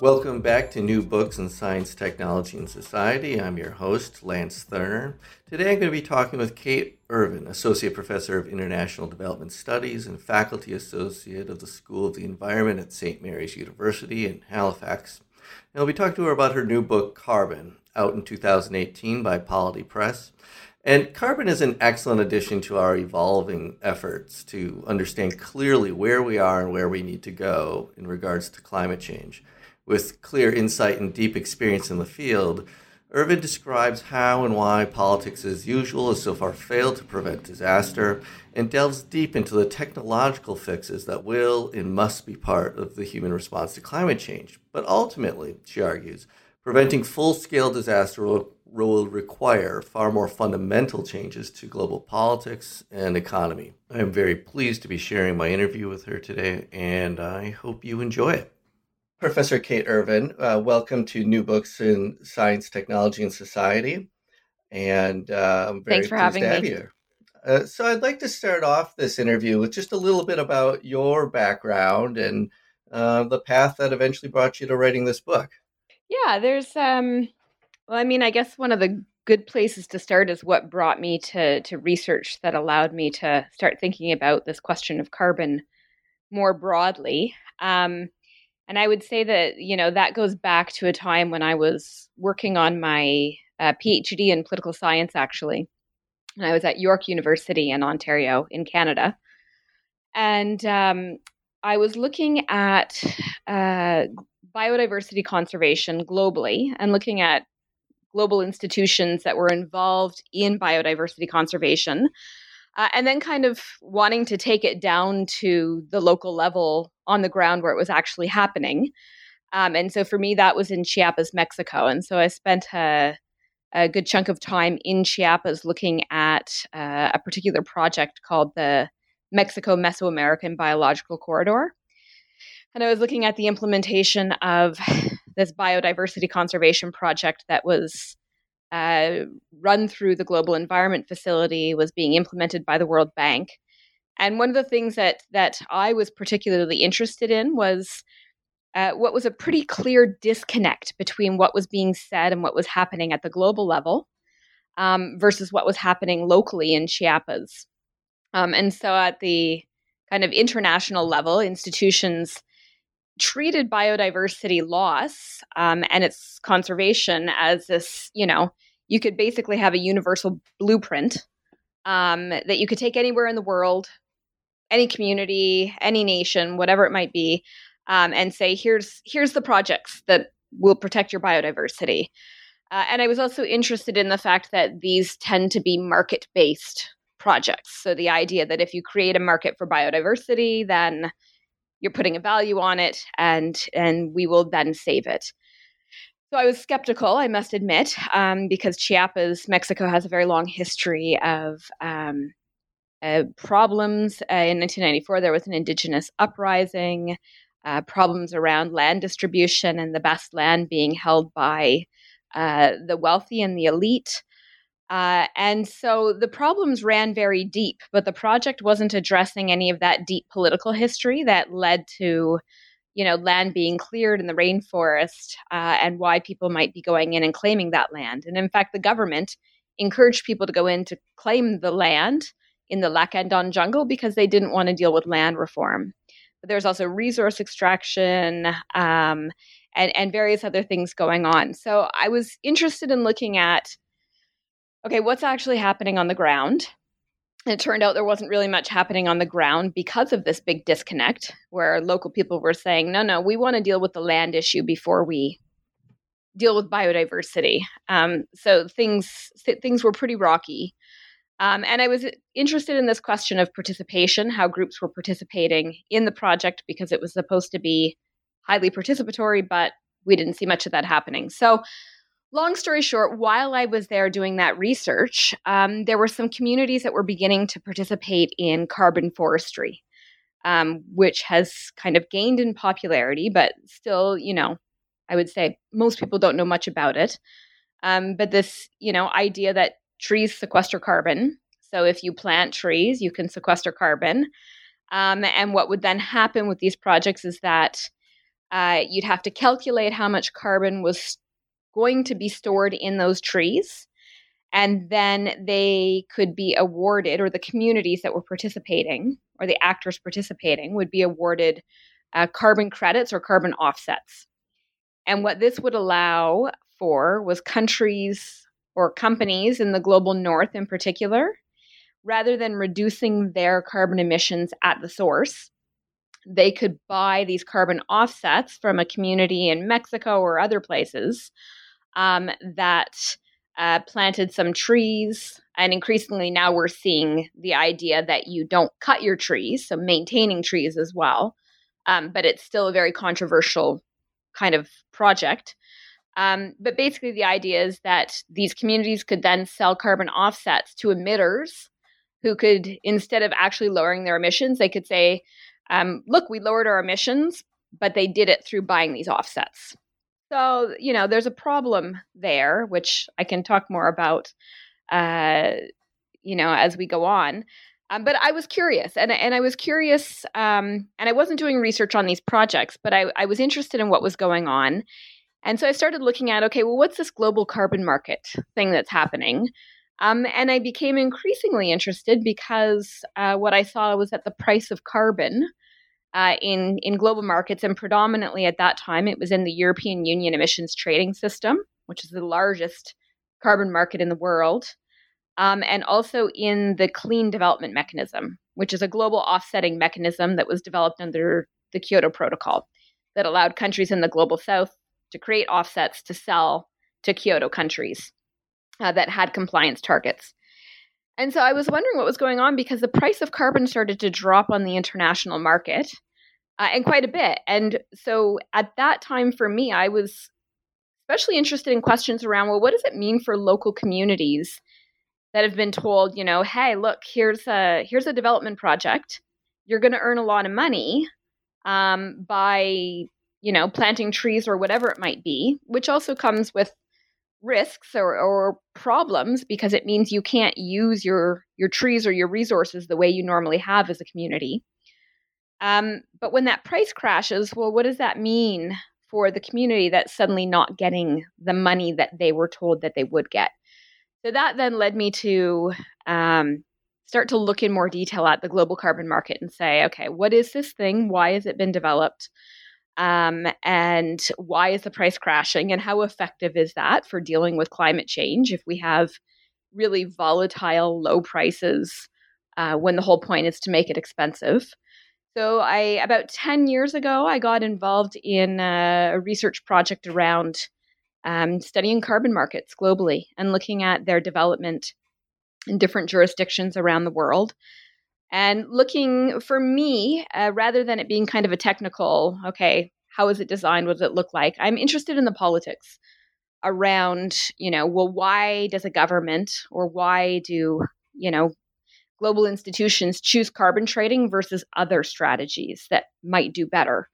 Welcome back to New Books in Science, Technology, and Society. I'm your host, Lance Thurner. Today I'm going to be talking with Kate Ervine, Associate Professor of International Development Studies and Faculty Associate of the School of the Environment at St. Mary's University in Halifax. And I'll be talking to her about her new book, Carbon, out in 2018 by Polity Press. And carbon is an excellent addition to our evolving efforts to understand clearly where we are and where we need to go in regards to climate change. With clear insight and deep experience in the field, Ervine describes how and why politics as usual has so far failed to prevent disaster and delves deep into the technological fixes that will and must be part of the human response to climate change. But ultimately, she argues, preventing full scale disaster will, will require far more fundamental changes to global politics and economy. I am very pleased to be sharing my interview with her today, and I hope you enjoy it. Professor Kate Ervine, uh, welcome to New Books in Science, Technology, and Society. And uh, I'm very Thanks for pleased having to have me. you. Uh, so I'd like to start off this interview with just a little bit about your background and uh, the path that eventually brought you to writing this book. Yeah, there's um well I mean I guess one of the good places to start is what brought me to to research that allowed me to start thinking about this question of carbon more broadly. Um and I would say that, you know, that goes back to a time when I was working on my uh, PhD in political science, actually. And I was at York University in Ontario, in Canada. And um, I was looking at uh, biodiversity conservation globally and looking at global institutions that were involved in biodiversity conservation. Uh, and then kind of wanting to take it down to the local level on the ground where it was actually happening. Um, and so for me, that was in Chiapas, Mexico. And so I spent a, a good chunk of time in Chiapas looking at uh, a particular project called the Mexico Mesoamerican Biological Corridor. And I was looking at the implementation of this biodiversity conservation project that was uh, run through the Global Environment Facility, was being implemented by the World Bank. And one of the things that that I was particularly interested in was uh, what was a pretty clear disconnect between what was being said and what was happening at the global level um, versus what was happening locally in Chiapas. Um, and so, at the kind of international level, institutions treated biodiversity loss um, and its conservation as this, you know, you could basically have a universal blueprint um, that you could take anywhere in the world, any community, any nation, whatever it might be, um, and say, here's here's the projects that will protect your biodiversity. Uh, and I was also interested in the fact that these tend to be market based projects. So the idea that if you create a market for biodiversity, then you're putting a value on it and and we will then save it so i was skeptical i must admit um, because chiapas mexico has a very long history of um, uh, problems uh, in 1994 there was an indigenous uprising uh, problems around land distribution and the best land being held by uh, the wealthy and the elite uh, and so the problems ran very deep, but the project wasn't addressing any of that deep political history that led to, you know, land being cleared in the rainforest and why people might be going in and claiming that land. And in fact, the government encouraged people to go in to claim the land in the Lacandon jungle because they didn't want to deal with land reform. But there's also resource extraction um, and, and various other things going on. So I was interested in looking at okay, what's actually happening on the ground? And it turned out there wasn't really much happening on the ground because of this big disconnect where local people were saying, no, no, we want to deal with the land issue before we deal with biodiversity. Um, so things things were pretty rocky. Um, and I was interested in this question of participation, how groups were participating in the project, because it was supposed to be highly participatory, but we didn't see much of that happening. So, long story short, while I was there doing that research, um, there were some communities that were beginning to participate in carbon forestry, um, which has kind of gained in popularity, but still, you know, I would say most people don't know much about it. Um, but this, you know, idea that trees sequester carbon. So if you plant trees, you can sequester carbon. Um, and what would then happen with these projects is that uh, you'd have to calculate how much carbon was going to be stored in those trees. And then they could be awarded, or the communities that were participating, or the actors participating, would be awarded uh, carbon credits or carbon offsets. And what this would allow for was countries or companies in the global north in particular, rather than reducing their carbon emissions at the source, they could buy these carbon offsets from a community in Mexico or other places um, that uh, planted some trees. And increasingly now we're seeing the idea that you don't cut your trees, so maintaining trees as well. Um, but it's still a very controversial kind of project. Um, but basically, the idea is that these communities could then sell carbon offsets to emitters who could, instead of actually lowering their emissions, they could say, um, look, we lowered our emissions, but they did it through buying these offsets. So, you know, there's a problem there, which I can talk more about, uh, you know, as we go on. Um, but I was curious, and and I was curious, um, and I wasn't doing research on these projects, but I, I was interested in what was going on, and so I started looking at okay, well, what's this global carbon market thing that's happening? Um, and I became increasingly interested because uh, what I saw was that the price of carbon uh, in in global markets, and predominantly at that time, it was in the European Union emissions trading system, which is the largest carbon market in the world, um, and also in the Clean Development Mechanism, which is a global offsetting mechanism that was developed under the Kyoto Protocol that allowed countries in the global south to create offsets to sell to Kyoto countries uh, that had compliance targets. And so I was wondering what was going on because the price of carbon started to drop on the international market uh, and quite a bit. And so at that time for me, I was especially interested in questions around well, what does it mean for local communities that have been told, you know, hey, look, here's a here's a development project. You're going to earn a lot of money um, by you know, planting trees or whatever it might be, which also comes with risks or, or problems because it means you can't use your your trees or your resources the way you normally have as a community. Um, but when that price crashes, well, what does that mean for the community that's suddenly not getting the money that they were told that they would get? So that then led me to um, start to look in more detail at the global carbon market and say, okay, what is this thing? Why has it been developed? Um, and why is the price crashing? And how effective is that for dealing with climate change if we have really volatile, low prices uh, when the whole point is to make it expensive? So, I about 10 years ago, I got involved in a, research project around um, studying carbon markets globally and looking at their development in different jurisdictions around the world and looking for me uh, rather than it being kind of a technical okay how is it designed? What does it look like? I'm interested in the politics around you know well why does a government or why do you know global institutions choose carbon trading versus other strategies that might do better?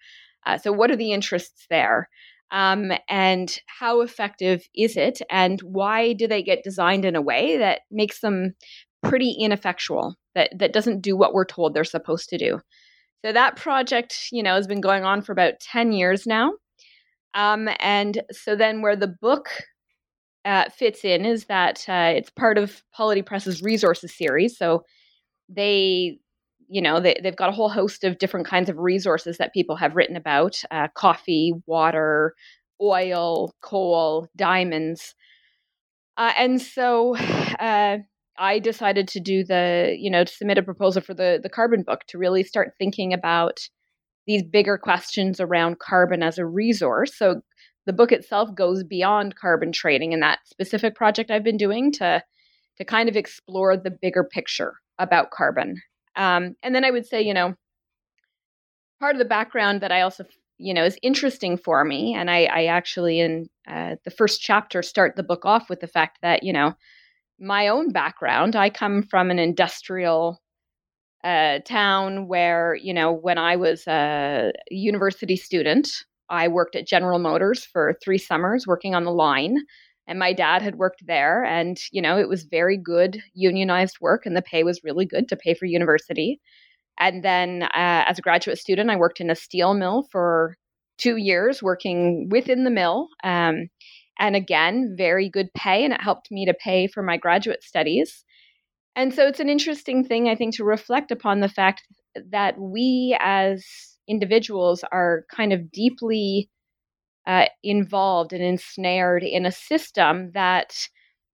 Uh, so what are the interests there? Um, and how effective is it? And why do they get designed in a way that makes them pretty ineffectual that that doesn't do what we're told they're supposed to do. So that project, you know, has been going on for about 10 years now. Um, and so then where the book uh, fits in is that uh, it's part of Polity Press's resources series. So they, you know, they, they've got a whole host of different kinds of resources that people have written about uh, coffee, water, oil, coal, diamonds. Uh, and so uh, I decided to do the, you know, to submit a proposal for the the carbon book to really start thinking about these bigger questions around carbon as a resource. So the book itself goes beyond carbon trading and that specific project I've been doing to to kind of explore the bigger picture about carbon. Um, and then I would say, you know, part of the background that I also, you know, is interesting for me, and I, I actually in uh, the first chapter start the book off with the fact that, you know, my own background, I come from an industrial uh, town where, you know, when I was a university student, I worked at General Motors for three summers working on the line and my dad had worked there and you know it was very good unionized work and the pay was really good to pay for university. And then uh, as a graduate student i worked in a steel mill for two years working within the mill um, and again very good pay and it helped me to pay for my graduate studies and so it's an interesting thing i think to reflect upon the fact that we as individuals are kind of deeply uh, involved and ensnared in a system that,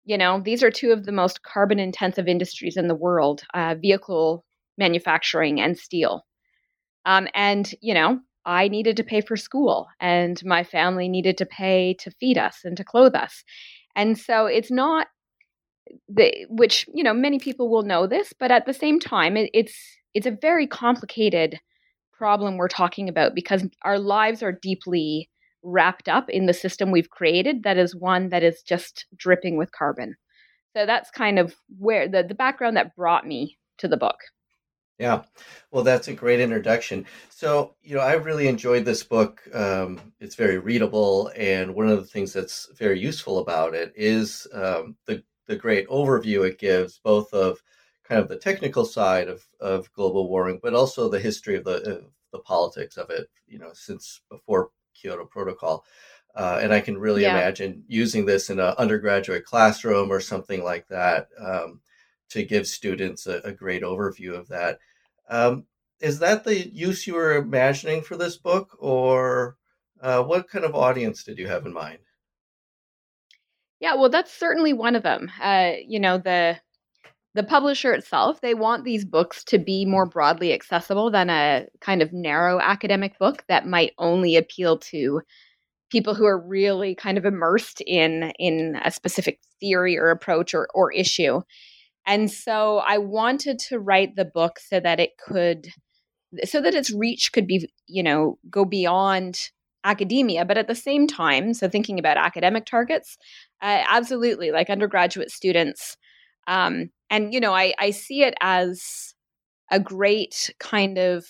you know, these are two of the most carbon intensive industries in the world uh, vehicle manufacturing and steel. Um, and, you know, I needed to pay for school and my family needed to pay to feed us and to clothe us. And so it's not the which you know many people will know this but at the same time it, it's it's a very complicated problem we're talking about because our lives are deeply wrapped up in the system we've created that is one that is just dripping with carbon. So that's kind of where the, the background that brought me to the book. Yeah, well, that's a great introduction. So, you know, I really enjoyed this book. Um, it's very readable, and one of the things that's very useful about it is um, the the great overview it gives, both of kind of the technical side of, of global warming, but also the history of the the politics of it. You know, since before Kyoto Protocol. Uh, and I can really yeah. imagine using this in an undergraduate classroom or something like that um, to give students a, a, great overview of that. Um, is that the use you were imagining for this book, or uh, what kind of audience did you have in mind? Yeah, well, that's certainly one of them. Uh, you know, the the publisher itself, they want these books to be more broadly accessible than a kind of narrow academic book that might only appeal to people who are really kind of immersed in in a specific theory or approach or, or issue. And so I wanted to write the book so that it could so that its reach could be, you know, go beyond academia, but at the same time, so thinking about academic targets, uh, absolutely, like undergraduate students um, and, you know, I, I see it as a great kind of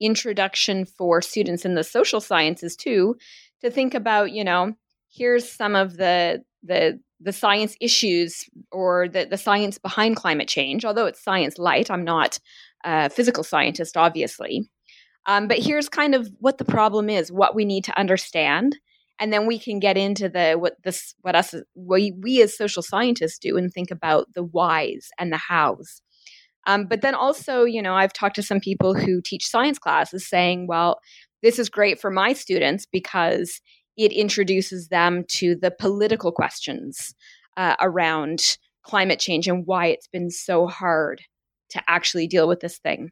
introduction for students in the social sciences too to think about you know here's some of the the the science issues or the, the science behind climate change although it's science light i'm not a physical scientist obviously. Um, but here's kind of what the problem is what we need to understand and then we can get into the what this what us we, we as social scientists do and think about the whys and the hows. Um, but then also you know i've talked to some people who teach science classes saying well this is great for my students because it introduces them to the political questions uh, around climate change and why it's been so hard to actually deal with this thing.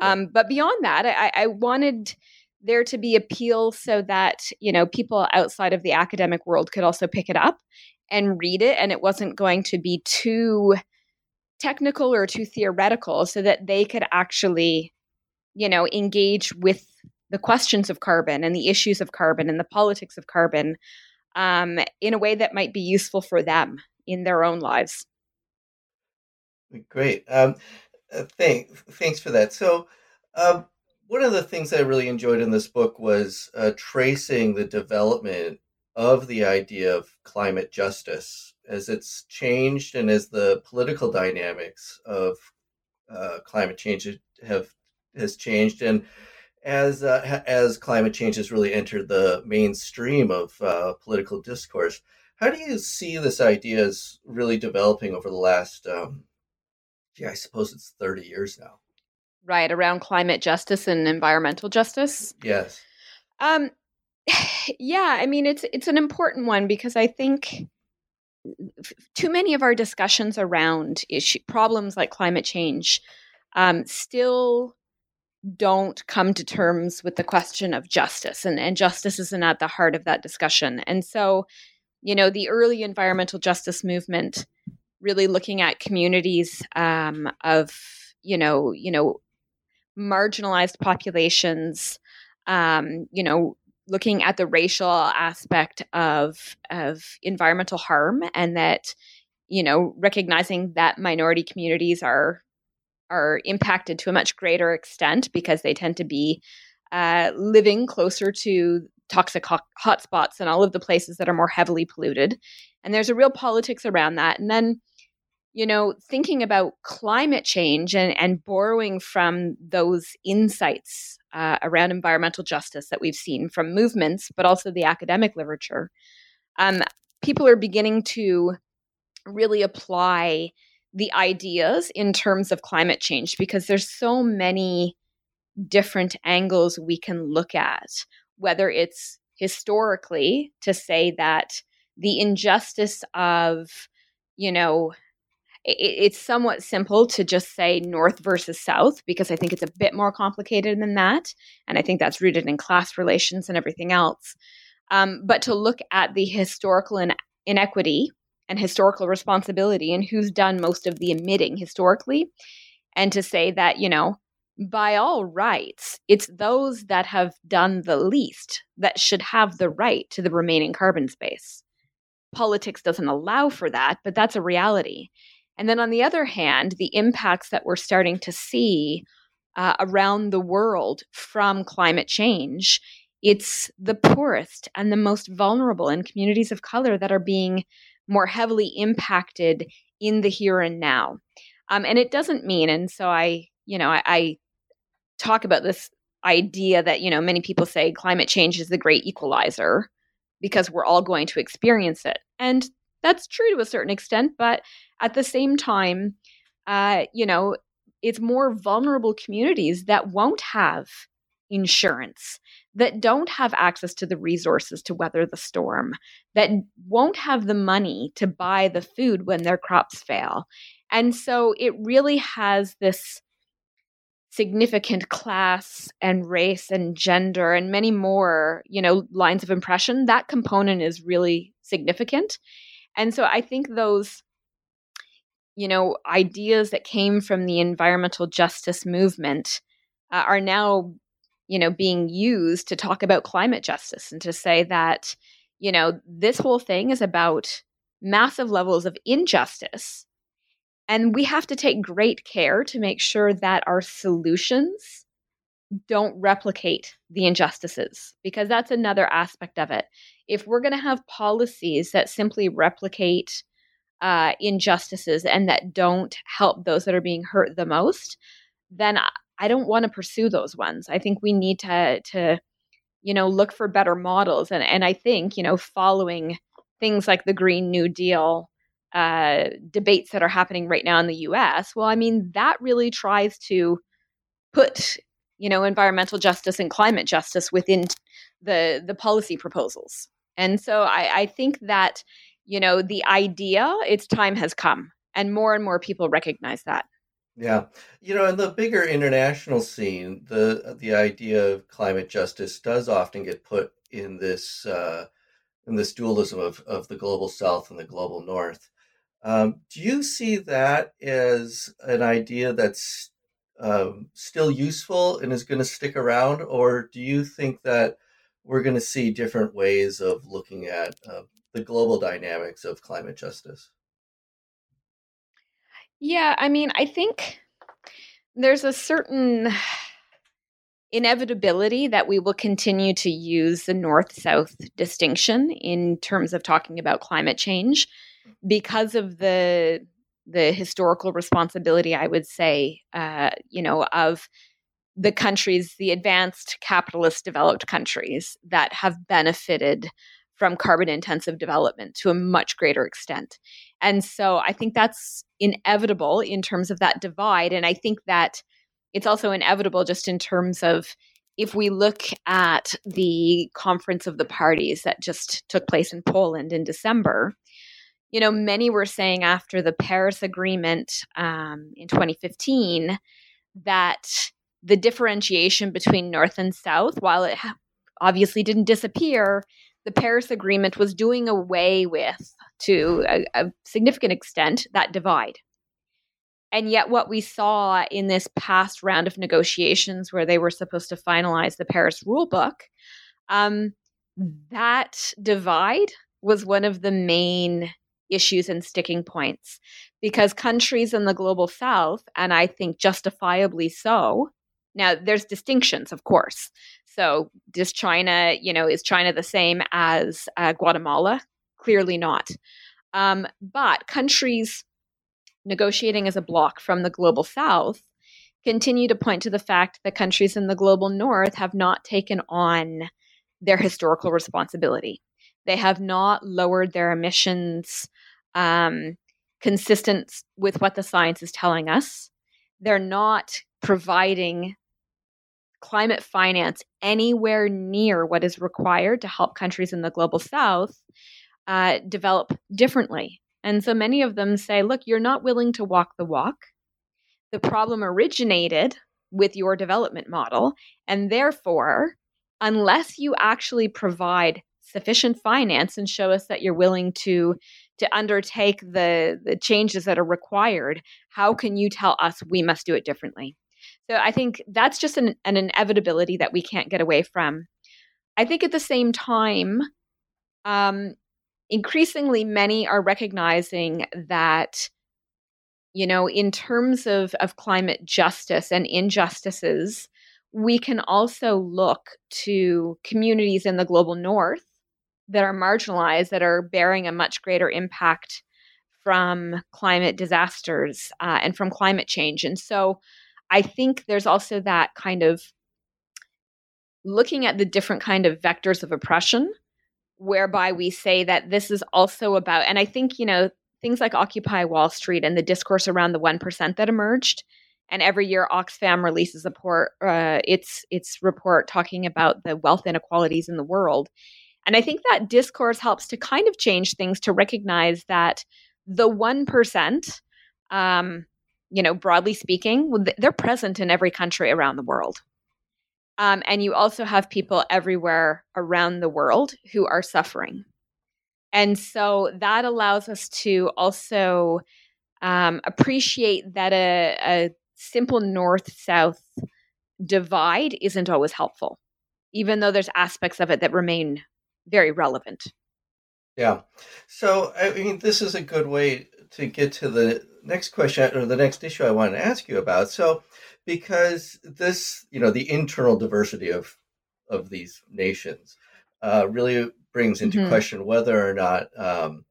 Um, but beyond that I, I wanted there to be appeal so that you know people outside of the academic world could also pick it up and read it and it wasn't going to be too technical or too theoretical so that they could actually you know engage with the questions of carbon and the issues of carbon and the politics of carbon um, in a way that might be useful for them in their own lives. Great. Um, uh, thank, thanks for that. So um, one of the things I really enjoyed in this book was uh, tracing the development of the idea of climate justice as it's changed and as the political dynamics of uh, climate change have has changed. And as uh, as climate change has really entered the mainstream of uh, political discourse. How do you see this idea as really developing over the last? Um, yeah, I suppose it's thirty years now. Right, around climate justice and environmental justice. Yes. Um yeah, I mean it's it's an important one because I think too many of our discussions around issue problems like climate change um, still don't come to terms with the question of justice and, and justice isn't at the heart of that discussion. And so you know the early environmental justice movement really looking at communities um, of you know you know marginalized populations um, you know looking at the racial aspect of of environmental harm and that you know recognizing that minority communities are are impacted to a much greater extent because they tend to be uh, living closer to toxic ho- hotspots and all of the places that are more heavily polluted. And there's a real politics around that. And then you know, thinking about climate change and, and borrowing from those insights uh, around environmental justice that we've seen from movements, but also the academic literature, um, people are beginning to really apply the ideas in terms of climate change because there's so many different angles we can look at, whether it's historically to say that the injustice of, you know, it's somewhat simple to just say north versus south because I think it's a bit more complicated than that. And I think that's rooted in class relations and everything else. Um, but to look at the historical in- inequity and historical responsibility and who's done most of the emitting historically, and to say that, you know, by all rights, it's those that have done the least that should have the right to the remaining carbon space. Politics doesn't allow for that, but that's a reality. And then on the other hand, the impacts that we're starting to see uh, around the world from climate change, it's the poorest and the most vulnerable and communities of color that are being more heavily impacted in the here and now. Um, and it doesn't mean, and so I, you know, I, I talk about this idea that, you know, many people say climate change is the great equalizer because we're all going to experience it. And that's true to a certain extent, but at the same time, uh, you know, it's more vulnerable communities that won't have insurance, that don't have access to the resources to weather the storm, that won't have the money to buy the food when their crops fail. And so it really has this significant class and race and gender and many more, you know, lines of impression. That component is really significant. And so I think those you know ideas that came from the environmental justice movement uh, are now you know being used to talk about climate justice and to say that you know this whole thing is about massive levels of injustice. And we have to take great care to make sure that our solutions don't replicate the injustices because that's another aspect of it. If we're going to have policies that simply replicate uh, injustices and that don't help those that are being hurt the most, then I don't want to pursue those ones. I think we need to to you know look for better models, and and I think you know following things like the Green New Deal uh, debates that are happening right now in the U.S. Well, I mean that really tries to put you know environmental justice and climate justice within the the policy proposals and so I, I think that, you know, the idea, its time has come, and more and more people recognize that. Yeah, you know, in the bigger international scene, the the idea of climate justice does often get put in this uh, in this dualism of of the global South and the global North. Um, do you see that as an idea that's um, still useful and is going to stick around, or do you think that we're going to see different ways of looking at uh, the global dynamics of climate justice. Yeah, I mean, I think there's a certain inevitability that we will continue to use the north south distinction in terms of talking about climate change because of the the historical responsibility i would say uh, you know of the countries, the advanced capitalist developed countries that have benefited from carbon intensive development to a much greater extent. And so I think that's inevitable in terms of that divide. And I think that it's also inevitable just in terms of if we look at the conference of the parties that just took place in Poland in December, you know, many were saying after the Paris Agreement um, in 2015 that the differentiation between North and South, while it obviously didn't disappear, the Paris Agreement was doing away with, to a, a significant extent, that divide. And yet, what we saw in this past round of negotiations, where they were supposed to finalize the Paris rulebook, um, that divide was one of the main issues and sticking points because countries in the global south, and I think justifiably so, now there's distinctions, of course. So, does China, you know, is China the same as uh, Guatemala? Clearly not. Um, but countries negotiating as a bloc from the global south continue to point to the fact that countries in the global north have not taken on their historical responsibility. They have not lowered their emissions um, consistent with what the science is telling us. They're not providing climate finance anywhere near what is required to help countries in the global south uh, develop differently and so many of them say, look, you're not willing to walk the walk. The problem originated with your development model. And therefore, unless you actually provide sufficient finance and show us that you're willing to to undertake the the changes that are required how can you tell us we must do it differently so i think that's just an, an inevitability that we can't get away from. I think at the same time um, increasingly many are recognizing that you know in terms of of climate justice and injustices we can also look to communities in the global north that are marginalized that are bearing a much greater impact from climate disasters uh, and from climate change. And so i think there's also that kind of looking at the different kind of vectors of oppression whereby we say that this is also about, and I think, you know, things like Occupy Wall Street and the discourse around the 1% that emerged. And every year, Oxfam releases a report, uh, its its report talking about the wealth inequalities in the world. And I think that discourse helps to kind of change things to recognize that the one percent, um, you know, broadly speaking, they're present in every country around the world. Um, and you also have people everywhere around the world who are suffering. And so that allows us to also um, appreciate that a, a simple north south divide isn't always helpful, even though there's aspects of it that remain very relevant. Yeah. So, I mean, this is a good way to get to the next question or the next issue I wanted to ask you about. So, because this, you know, the internal diversity of of these nations uh, really brings into mm-hmm. question whether or not, um,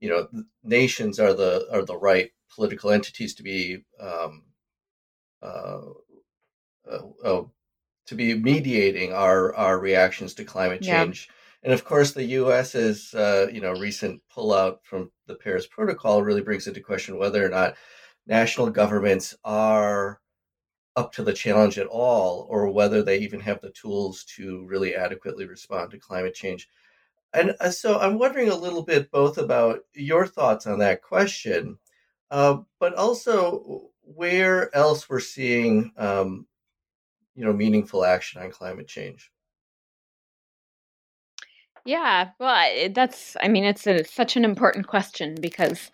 you know, nations are the are the right political entities to be um, uh, uh, oh, to be mediating our our reactions to climate change. Yeah. And of course, the U.S.'s uh, you know recent pullout from the Paris Protocol really brings into question whether or not national governments are up to the challenge at all, or whether they even have the tools to really adequately respond to climate change. And uh, so I'm wondering a little bit both about your thoughts on that question, uh, but also where else we're seeing, um, you know, meaningful action on climate change. Yeah, well, that's, I mean, it's a, such an important question because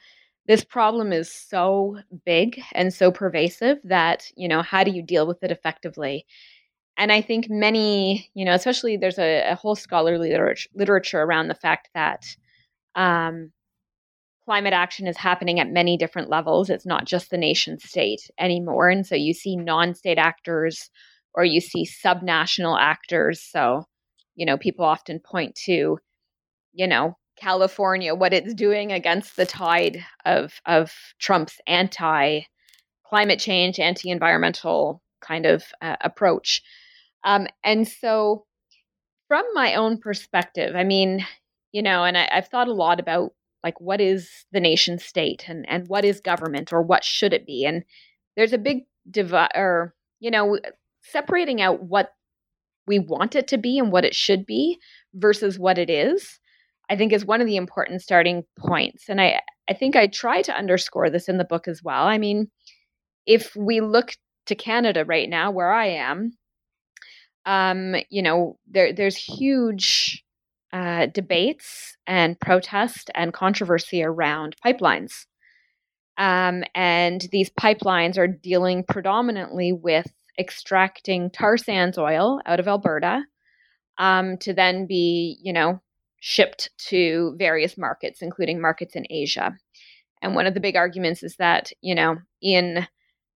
this problem is so big and so pervasive that, you know, how do you deal with it effectively? And I think many, you know, especially there's a, a whole scholarly literature, literature around the fact that um, climate action is happening at many different levels. It's not just the nation state anymore. And so you see non state actors or you see subnational actors. So, you know, people often point to, you know, California, what it's doing against the tide of of Trump's anti climate change, anti environmental kind of uh, approach. Um, and so, from my own perspective, I mean, you know, and I, I've thought a lot about like what is the nation state and and what is government or what should it be, and there's a big divide, or you know, separating out what we want it to be and what it should be versus what it is I think is one of the important starting points. And I, I think I try to underscore this in the book as well. I mean, if we look to Canada right now, where I am, um, you know, there there's huge uh, debates and protest and controversy around pipelines. Um, and these pipelines are dealing predominantly with extracting tar sands oil out of Alberta um, to then be, you know, shipped to various markets, including markets in Asia. And one of the big arguments is that, you know, in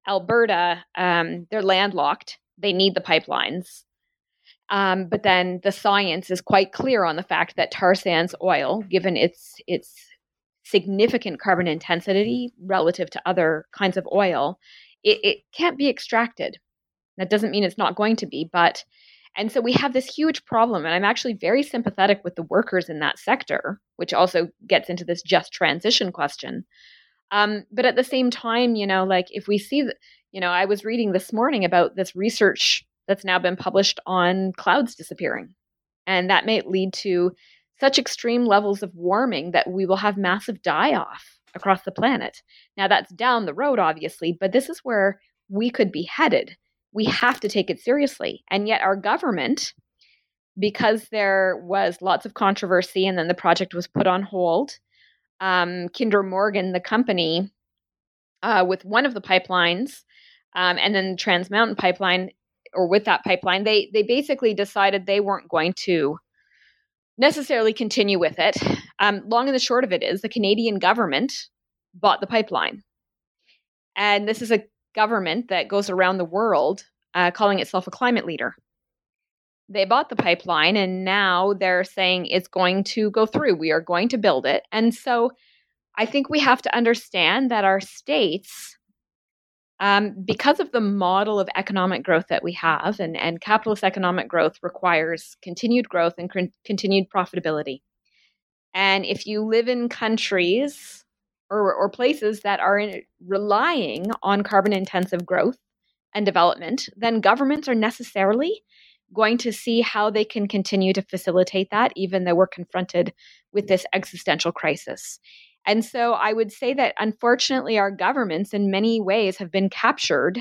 Alberta, um, they're landlocked. They need the pipelines. Um, but then the science is quite clear on the fact that tar sands oil, given its its significant carbon intensity relative to other kinds of oil, it, it can't be extracted. That doesn't mean it's not going to be, but and so we have this huge problem. And I'm actually very sympathetic with the workers in that sector, which also gets into this just transition question. Um, but at the same time, you know, like if we see you know, I was reading this morning about this research that's now been published on clouds disappearing. And that may lead to such extreme levels of warming that we will have massive die off across the planet. Now, that's down the road, obviously, but this is where we could be headed. We have to take it seriously. And yet, our government, because there was lots of controversy and then the project was put on hold, um, Kinder Morgan, the company, uh, with one of the pipelines, um, and then the Trans Mountain pipeline or with that pipeline, they they basically decided they weren't going to necessarily continue with it. Um, long and the short of it is the Canadian government bought the pipeline, and this is a government that goes around the world uh, calling itself a climate leader. They bought the pipeline, and now they're saying it's going to go through. We are going to build it, and so I think we have to understand that our states um, because of the model of economic growth that we have, and, and capitalist economic growth requires continued growth and con- continued profitability. And if you live in countries or, or places that are in, relying on carbon intensive growth and development, then governments are necessarily going to see how they can continue to facilitate that, even though we're confronted with this existential crisis. And so I would say that unfortunately, our governments in many ways have been captured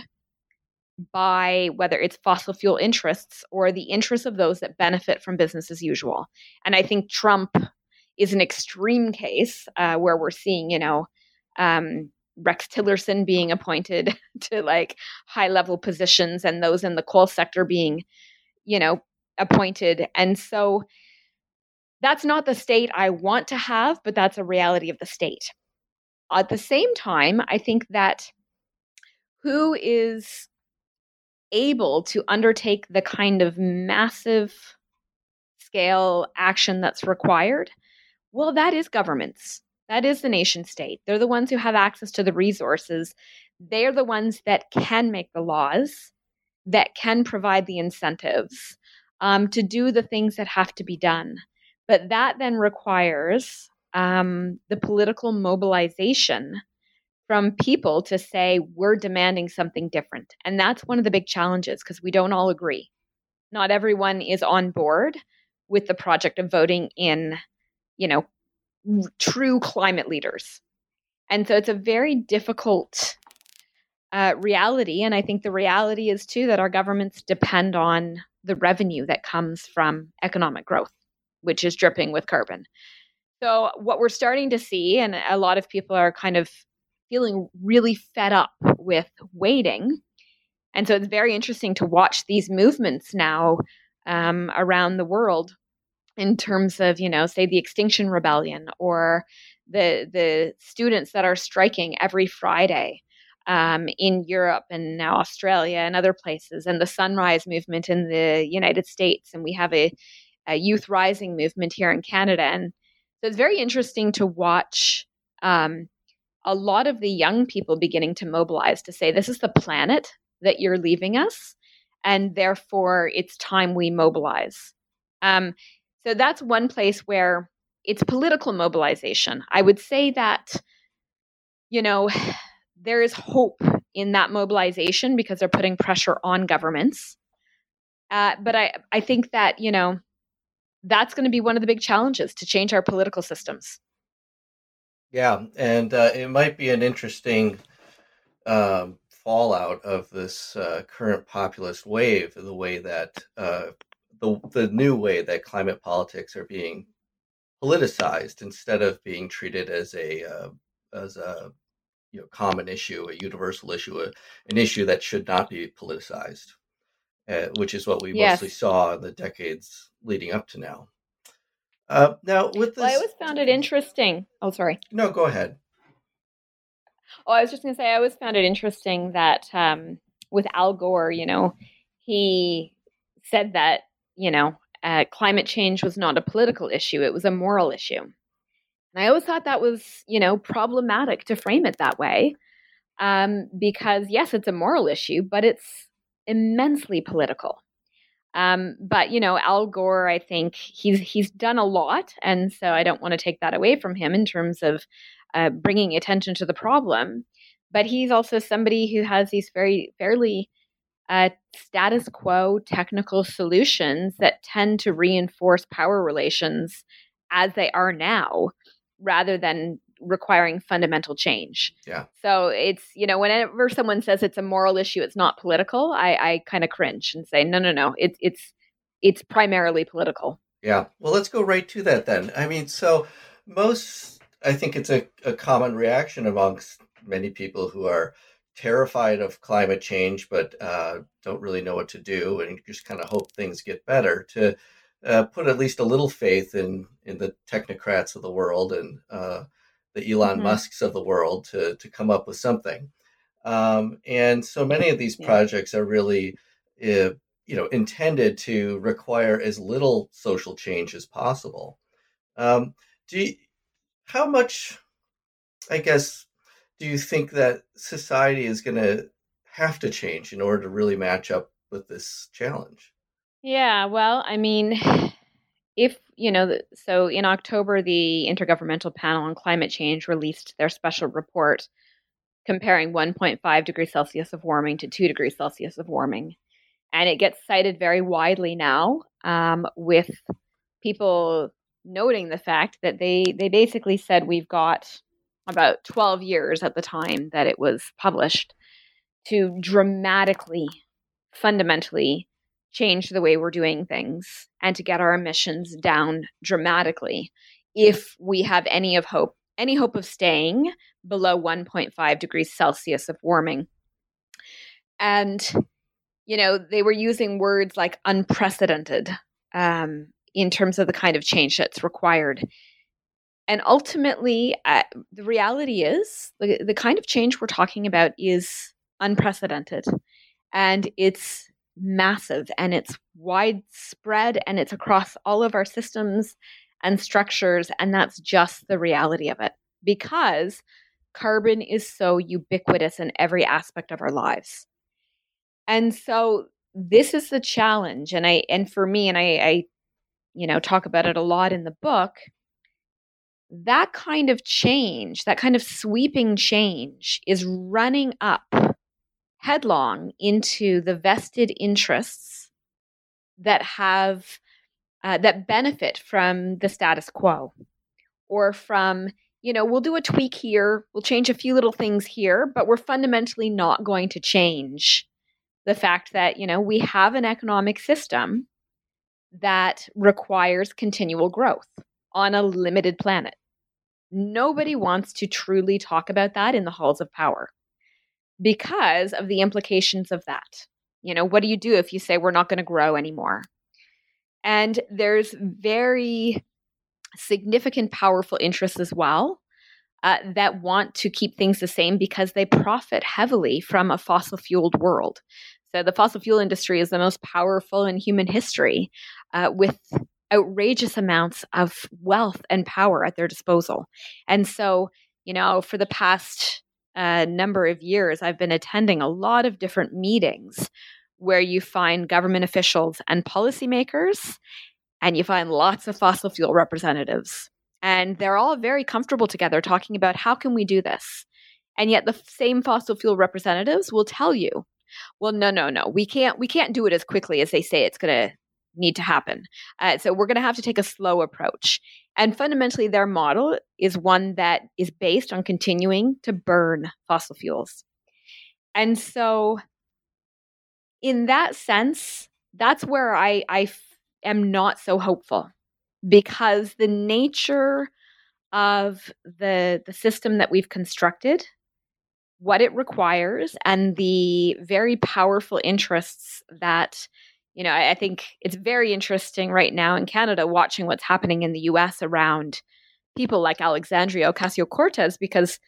by whether it's fossil fuel interests or the interests of those that benefit from business as usual. And I think Trump is an extreme case uh, where we're seeing, you know, um, Rex Tillerson being appointed to like high level positions and those in the coal sector being, you know, appointed. And so that's not the state I want to have, but that's a reality of the state. At the same time, I think that who is able to undertake the kind of massive scale action that's required? Well, that is governments. That is the nation state. They're the ones who have access to the resources. They're the ones that can make the laws, that can provide the incentives um, to do the things that have to be done. But that then requires um, the political mobilization from people to say, we're demanding something different. And that's one of the big challenges because we don't all agree. Not everyone is on board with the project of voting in, you know, true climate leaders. And so it's a very difficult uh, reality. And I think the reality is too that our governments depend on the revenue that comes from economic growth which is dripping with carbon. So, what we're starting to see, and a lot of people are kind of feeling really fed up with waiting. And so, it's very interesting to watch these movements now um, around the world in terms of, you know, say the Extinction Rebellion or the the students that are striking every Friday um, in Europe and now Australia and other places, and the Sunrise Movement in the United States. And we have a a youth rising movement here in Canada. And so it's very interesting to watch um, a lot of the young people beginning to mobilize to say, this is the planet that you're leaving us. And therefore, it's time we mobilize. Um, so that's one place where it's political mobilization. I would say that, you know, there is hope in that mobilization because they're putting pressure on governments. Uh, but I, I think that, you know, that's going to be one of the big challenges to change our political systems. Yeah, and uh, it might be an interesting um, fallout of this uh, current populist wave, the way that uh, the the new way that climate politics are being politicized instead of being treated as a uh, as a you know common issue, a universal issue, a, an issue that should not be politicized, uh, which is what we yes. mostly saw in the decades leading up to now. Uh, now, with this, well, I always found it interesting. Oh, sorry. No, go ahead. Oh, I was just going to say, I always found it interesting that um, with Al Gore, you know, he said that you know uh, climate change was not a political issue; it was a moral issue. And I always thought that was, you know, problematic to frame it that way. Um, because yes, it's a moral issue, but it's immensely political. Um, but you know, Al Gore, I think he's he's done a lot, and so I don't want to take that away from him in terms of uh, bringing attention to the problem. But he's also somebody who has these very fairly uh, status quo technical solutions that tend to reinforce power relations as they are now rather than requiring fundamental change. Yeah. So it's, you know, whenever someone says it's a moral issue, it's not political, I, I kind of cringe and say, no, no, no, it's it's it's primarily political. Yeah. Well, let's go right to that then. I mean, so most I think it's a, a common reaction amongst many people who are terrified of climate change but uh, don't really know what to do and just kind of hope things get better to uh, put at least a little faith in in the technocrats of the world and uh, the Elon mm-hmm. Musk's of the world to to come up with something. Um, and so many of these yeah. projects are really, uh, you know, intended to require as little social change as possible. Um, do you, how much, I guess, do you think that society is going to have to change in order to really match up with this challenge? Yeah, well, I mean, if, you know, so in October, the Intergovernmental Panel on Climate Change released their special report comparing 1.5 degrees Celsius of warming to 2 degrees Celsius of warming. And it gets cited very widely now um, with people noting the fact that they, they basically said we've got about 12 years at the time that it was published to dramatically, fundamentally change the way we're doing things and to get our emissions down dramatically. If we have any of hope any hope of staying below 1.5 degrees celsius of warming. And you know they were using words like unprecedented um, in terms of the kind of change that's required and ultimately uh, the reality is the, the kind of change we're talking about is unprecedented and it's massive and it's widespread and it's across all of our systems and structures. And that's just the reality of it because carbon is so ubiquitous in every aspect of our lives. And so this is the challenge. And I, and for me, and I, I, you know, talk about it a lot in the book. That kind of change, that kind of sweeping change is running up headlong into the vested interests that have uh, that benefit from the status quo or from you know we'll do a tweak here we'll change a few little things here but we're fundamentally not going to change the fact that you know we have an economic system that requires continual growth on a limited planet nobody wants to truly talk about that in the halls of power because of the implications of that. You know, what do you do if you say we're not going to grow anymore? And there's very significant, powerful interests as well uh, that want to keep things the same because they profit heavily from a fossil fueled world. So the fossil fuel industry is the most powerful in human history uh, with outrageous amounts of wealth and power at their disposal. And so, you know, for the past a number of years, I've been attending a lot of different meetings where you find government officials and policymakers, and you find lots of fossil fuel representatives. And they're all very comfortable together talking about how can we do this. And yet the same fossil fuel representatives will tell you, well, no, no, no, we can't we can't do it as quickly as they say it's gonna need to happen. Uh, so we're going to have to take a slow approach. And fundamentally, their model is one that is based on continuing to burn fossil fuels. And so, in that sense, that's where I, I am not so hopeful because the nature of the the system that we've constructed what it requires and the very powerful interests that you know I, I, think it's very interesting right now in canada watching what's happening in the us around people like alexandria ocasio-cortez because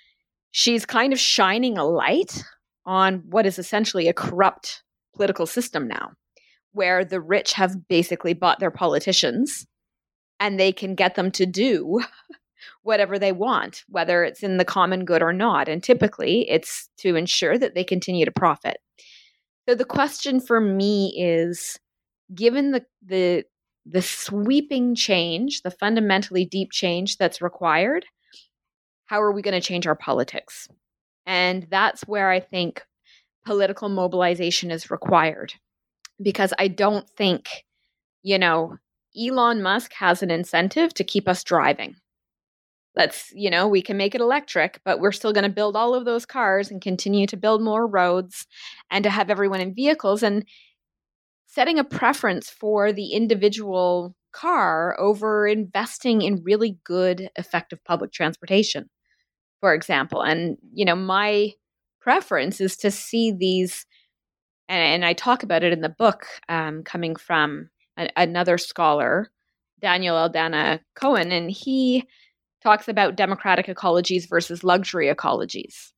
she's kind of shining a light on what is essentially a corrupt political system now where the rich have basically bought their politicians and they can get them to do whatever they want, whether it's in the common good or not. And typically it's to ensure that they continue to profit. So the question for me is given the the the sweeping change, the fundamentally deep change that's required, how are we going to change our politics? And that's where I think political mobilization is required. Because I don't think, you know, Elon Musk has an incentive to keep us driving let's you know we can make it electric but we're still going to build all of those cars and continue to build more roads and to have everyone in vehicles and setting a preference for the individual car over investing in really good effective public transportation for example and you know my preference is to see these and, and i talk about it in the book um, coming from a, another scholar daniel aldana cohen and he talks about democratic ecologies versus luxury ecologies.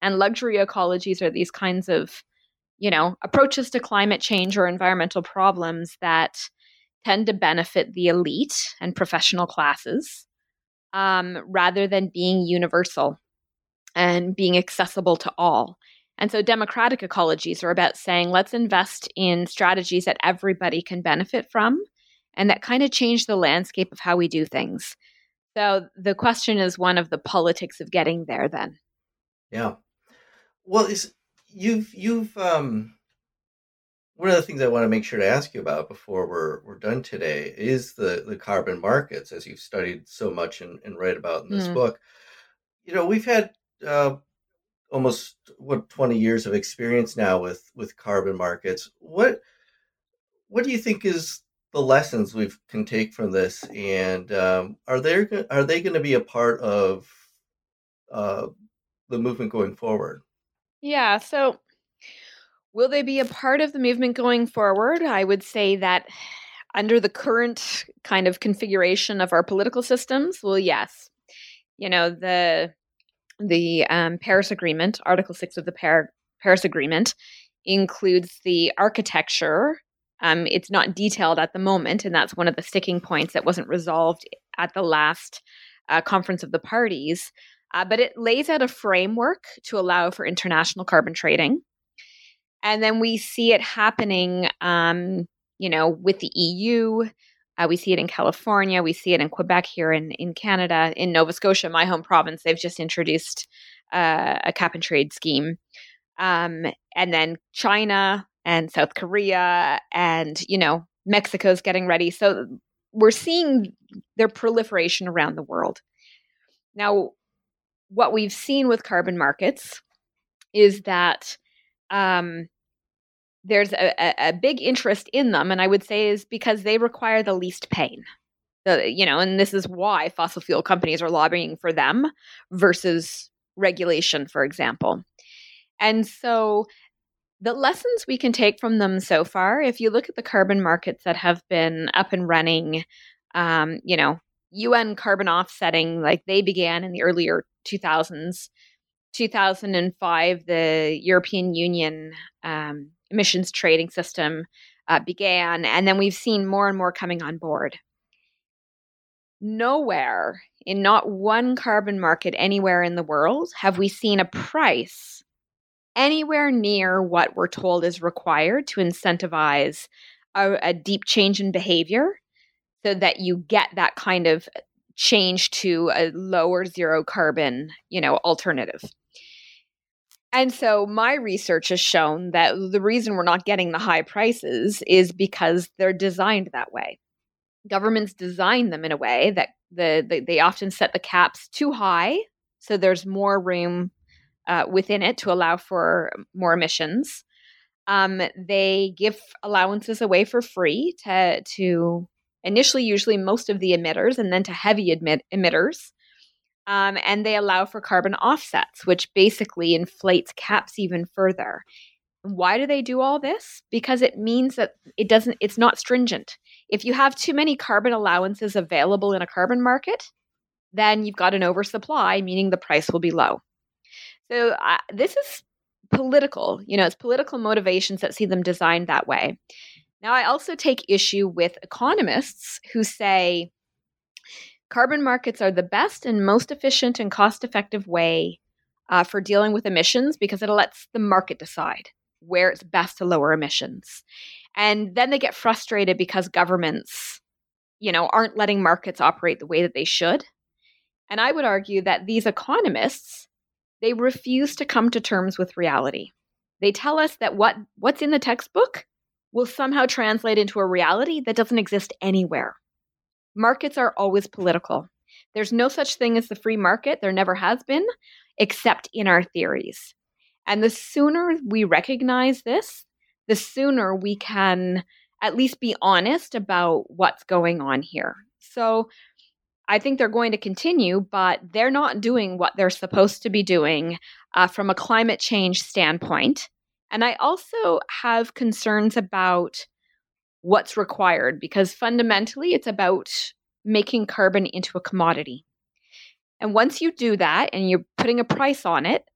And luxury ecologies are these kinds of, you know, approaches to climate change or environmental problems that tend to benefit the elite and professional classes um, rather than being universal and being accessible to all. And so democratic ecologies are about saying, let's invest in strategies that everybody can benefit from and that kind of change the landscape of how we do things. So the question is one of the politics of getting there then. Yeah. Well, is you've you've um one of the things I want to make sure to ask you about before we're we're done today is the the carbon markets as you've studied so much and, and write about in this mm. book. You know, we've had uh, almost what 20 years of experience now with with carbon markets. What what do you think is the lessons we can take from this, and um, are there are they going to be a part of uh, the movement going forward? Yeah. So, will they be a part of the movement going forward? I would say that under the current kind of configuration of our political systems, well, yes. You know the the um, Paris Agreement, Article Six of the Par- Paris Agreement, includes the architecture um, it's not detailed at the moment, and that's one of the sticking points that wasn't resolved at the last uh, conference of the parties. Uh, but it lays out a framework to allow for international carbon trading. And then we see it happening, um, you know, with the EU. Uh, we see it in California. We see it in Quebec here in, in Canada. In Nova Scotia, my home province, they've just introduced uh, a cap and trade scheme. Um, and then China, and South Korea and, you know, Mexico's getting ready. So we're seeing their proliferation around the world. Now, what we've seen with carbon markets is that um, there's a, a, big interest in them, and I would say is because they require the least pain. The, you know, and this is why fossil fuel companies are lobbying for them versus regulation, for example. And so the lessons we can take from them so far, if you look at the carbon markets that have been up and running, um, you know, UN carbon offsetting, like they began in the earlier 2000s. 2005, the European Union um, emissions trading system uh, began, and then we've seen more and more coming on board. Nowhere, in not one carbon market anywhere in the world, have we seen a price anywhere near what we're told is required to incentivize a, a deep change in behavior so that you get that kind of change to a lower zero carbon, you know, alternative. And so my research has shown that the reason we're not getting the high prices is because they're designed that way. Governments design them in a way that the, the they often set the caps too high so there's more room uh, within it to allow for more emissions. Um, they give allowances away for free to to initially usually most of the emitters and then to heavy emit- emitters. Um, and they allow for carbon offsets, which basically inflates caps even further. Why do they do all this? Because it means that it doesn't, it's not stringent. If you have too many carbon allowances available in a carbon market, then you've got an oversupply, meaning the price will be low. So uh, this is political, you know, it's political motivations that see them designed that way. Now, I also take issue with economists who say carbon markets are the best and most efficient and cost effective way uh, for dealing with emissions because it lets the market decide where it's best to lower emissions. And then they get frustrated because governments, you know, aren't letting markets operate the way that they should. And I would argue that these economists, they refuse to come to terms with reality. They tell us that what what's in the textbook will somehow translate into a reality that doesn't exist anywhere. Markets are always political. There's no such thing as the free market, there never has been, except in our theories. And the sooner we recognize this, the sooner we can at least be honest about what's going on here. So I think they're going to continue, but they're not doing what they're supposed to be doing uh, from a climate change standpoint. And I also have concerns about what's required because fundamentally it's about making carbon into a commodity. And once you do that and you're putting a price on it,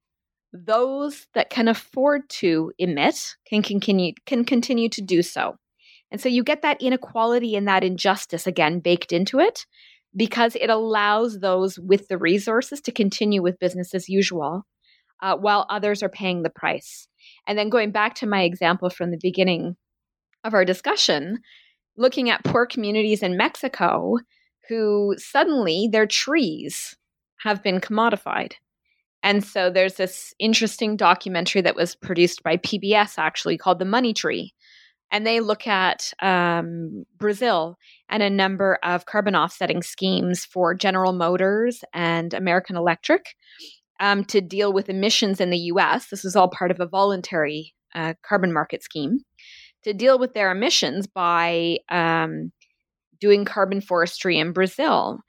those that can afford to emit can continue can continue to do so. And so you get that inequality and that injustice again baked into it because it allows those with the resources to continue with business as usual uh, while others are paying the price. And then going back to my example from the beginning of our discussion, looking at poor communities in Mexico who suddenly their trees have been commodified. And so there's this interesting documentary that was produced by PBS actually called The Money Tree. And they look at um, Brazil and a number of carbon offsetting schemes for General Motors and American Electric um, to deal with emissions in the US. This is all part of a voluntary uh, carbon market scheme to deal with their emissions by um, doing carbon forestry in Brazil.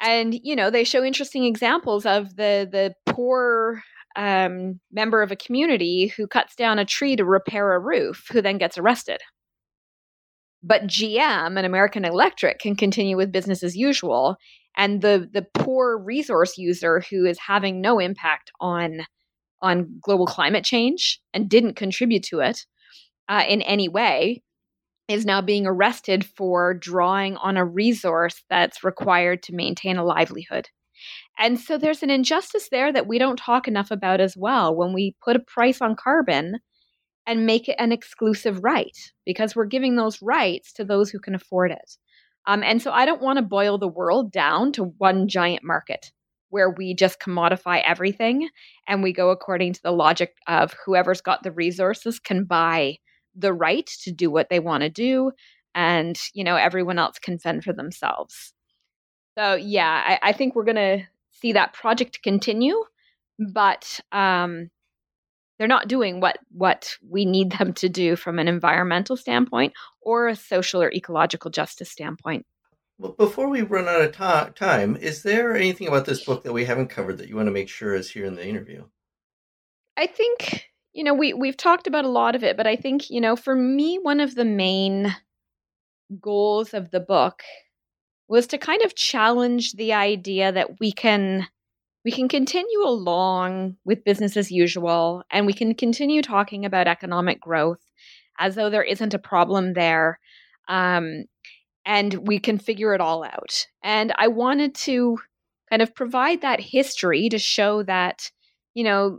And you know they show interesting examples of the the poor um, member of a community who cuts down a tree to repair a roof, who then gets arrested. But GM and American Electric can continue with business as usual and the the poor resource user who is having no impact on on global climate change and didn't contribute to it uh, in any way is now being arrested for drawing on a resource that's required to maintain a livelihood. And so there's an injustice there that we don't talk enough about as well when we put a price on carbon and make it an exclusive right because we're giving those rights to those who can afford it. Um, and so I don't want to boil the world down to one giant market where we just commodify everything and we go according to the logic of whoever's got the resources can buy the right to do what they want to do and you know everyone else can fend for themselves so yeah i, I think we're going to see that project continue but um, they're not doing what what we need them to do from an environmental standpoint or a social or ecological justice standpoint. Well, before we run out of ta- time, is there anything about this book that we haven't covered that you want to make sure is here in the interview? I think you know we we've talked about a lot of it, but I think you know for me one of the main goals of the book was to kind of challenge the idea that we can we can continue along with business as usual and we can continue talking about economic growth as though there isn't a problem there. Um, and we can figure it all out. And I wanted to kind of provide that history to show that, you know,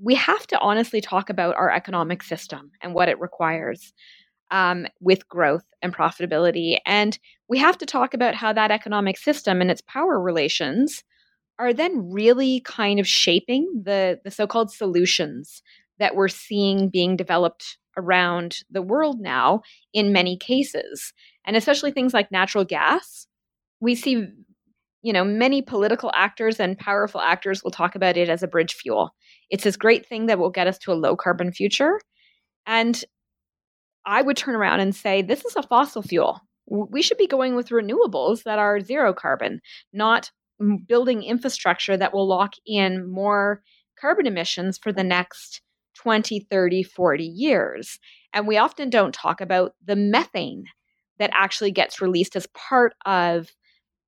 we have to honestly talk about our economic system and what it requires um, with growth and profitability. And we have to talk about how that economic system and its power relations are then really kind of shaping the, the so called solutions that we're seeing being developed around the world now in many cases. And especially things like natural gas. We see, you know, many political actors and powerful actors will talk about it as a bridge fuel. It's this great thing that will get us to a low carbon future. And I would turn around and say, this is a fossil fuel. We should be going with renewables that are zero carbon, not building infrastructure that will lock in more carbon emissions for the next 20, 30, 40 years. And we often don't talk about the methane that actually gets released as part of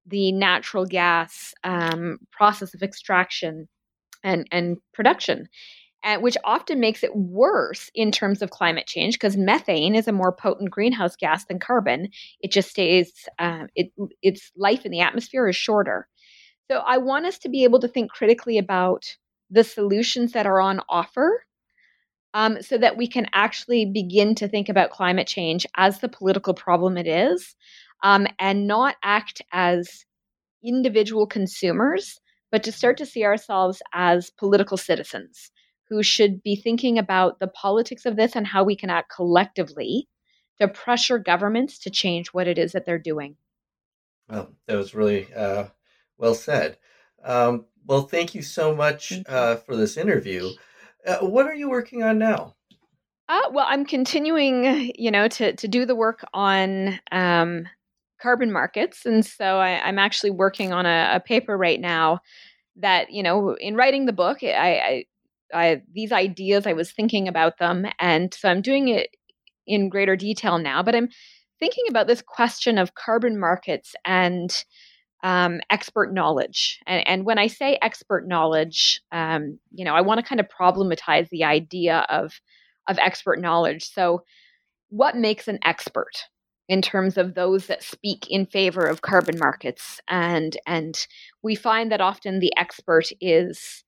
the natural gas um, process of extraction and, and production, and, which often makes it worse in terms of climate change because methane is a more potent greenhouse gas than carbon. It just stays, uh, it, its life in the atmosphere is shorter. So I want us to be able to think critically about the solutions that are on offer um, so that we can actually begin to think about climate change as the political problem it is um, and not act as individual consumers, but to start to see ourselves as political citizens who should be thinking about the politics of this and how we can act collectively to pressure governments to change what it is that they're doing. Well, that was really uh, well said. Um, well, thank you so much uh, for this interview. Uh, what are you working on now? Uh, well, I'm continuing, you know, to to do the work on um, carbon markets, and so I, am actually working on a, a, paper right now that, you know, in writing the book, I, I, I these ideas I was thinking about them, and so I'm doing it in greater detail now. But I'm thinking about this question of carbon markets and um, expert knowledge. And, and, when I say expert knowledge, um, you know, I want to kind of problematize the idea of of expert knowledge. So, what makes an expert in terms of those that speak in favor of carbon markets? And and we find that often the expert is,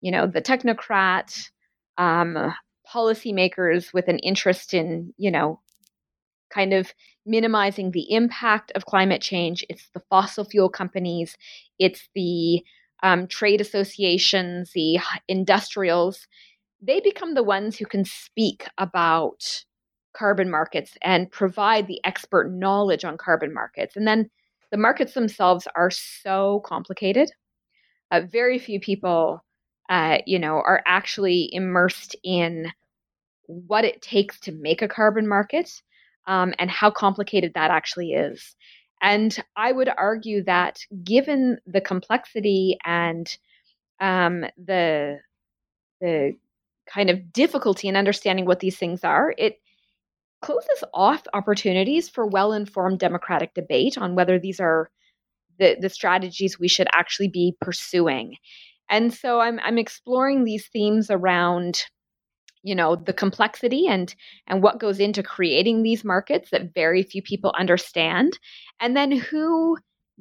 you know, the technocrat, um, policymakers with an interest in, you know, kind of minimizing the impact of climate change. It's the fossil fuel companies, it's the um, trade associations, the industrials. They become the ones who can speak about carbon markets and provide the expert knowledge on carbon markets. And then the markets themselves are so complicated. Uh, very few people, uh, you know, are actually immersed in what it takes to make a carbon market um, and how complicated that actually is. And I would argue that given the complexity and um, the the kind of difficulty in understanding what these things are, it closes off opportunities for well-informed democratic debate on whether these are the, the strategies we should actually be pursuing. And so I'm I'm exploring these themes around you know the complexity and and what goes into creating these markets that very few people understand and then who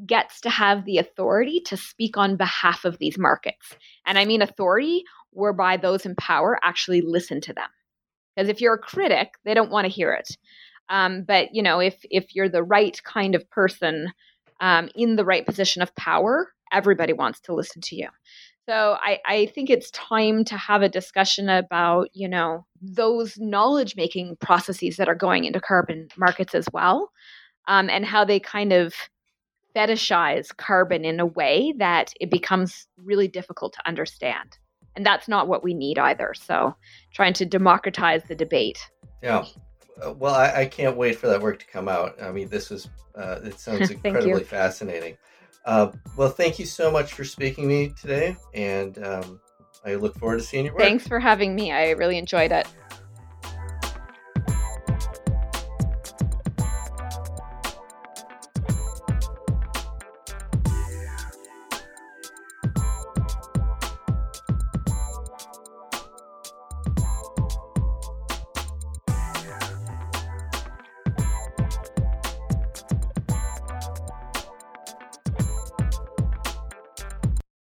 gets to have the authority to speak on behalf of these markets. And i mean authority whereby those in power actually listen to them. Because if you're a critic they don't want to hear it. Um, but you know if if you're the right kind of person um, in the right position of power everybody wants to listen to you so I, I think it's time to have a discussion about, you know, those knowledge making processes that are going into carbon markets as well, um, and how they kind of fetishize carbon in a way that it becomes really difficult to understand. And that's not what we need either. So trying to democratize the debate. Yeah. Uh, well, I, I can't wait for that work to come out. I mean, this is, uh, it sounds incredibly fascinating. Uh, well, thank you so much for speaking to me today, and um, I look forward to seeing work. Thanks for having me. I really enjoyed it.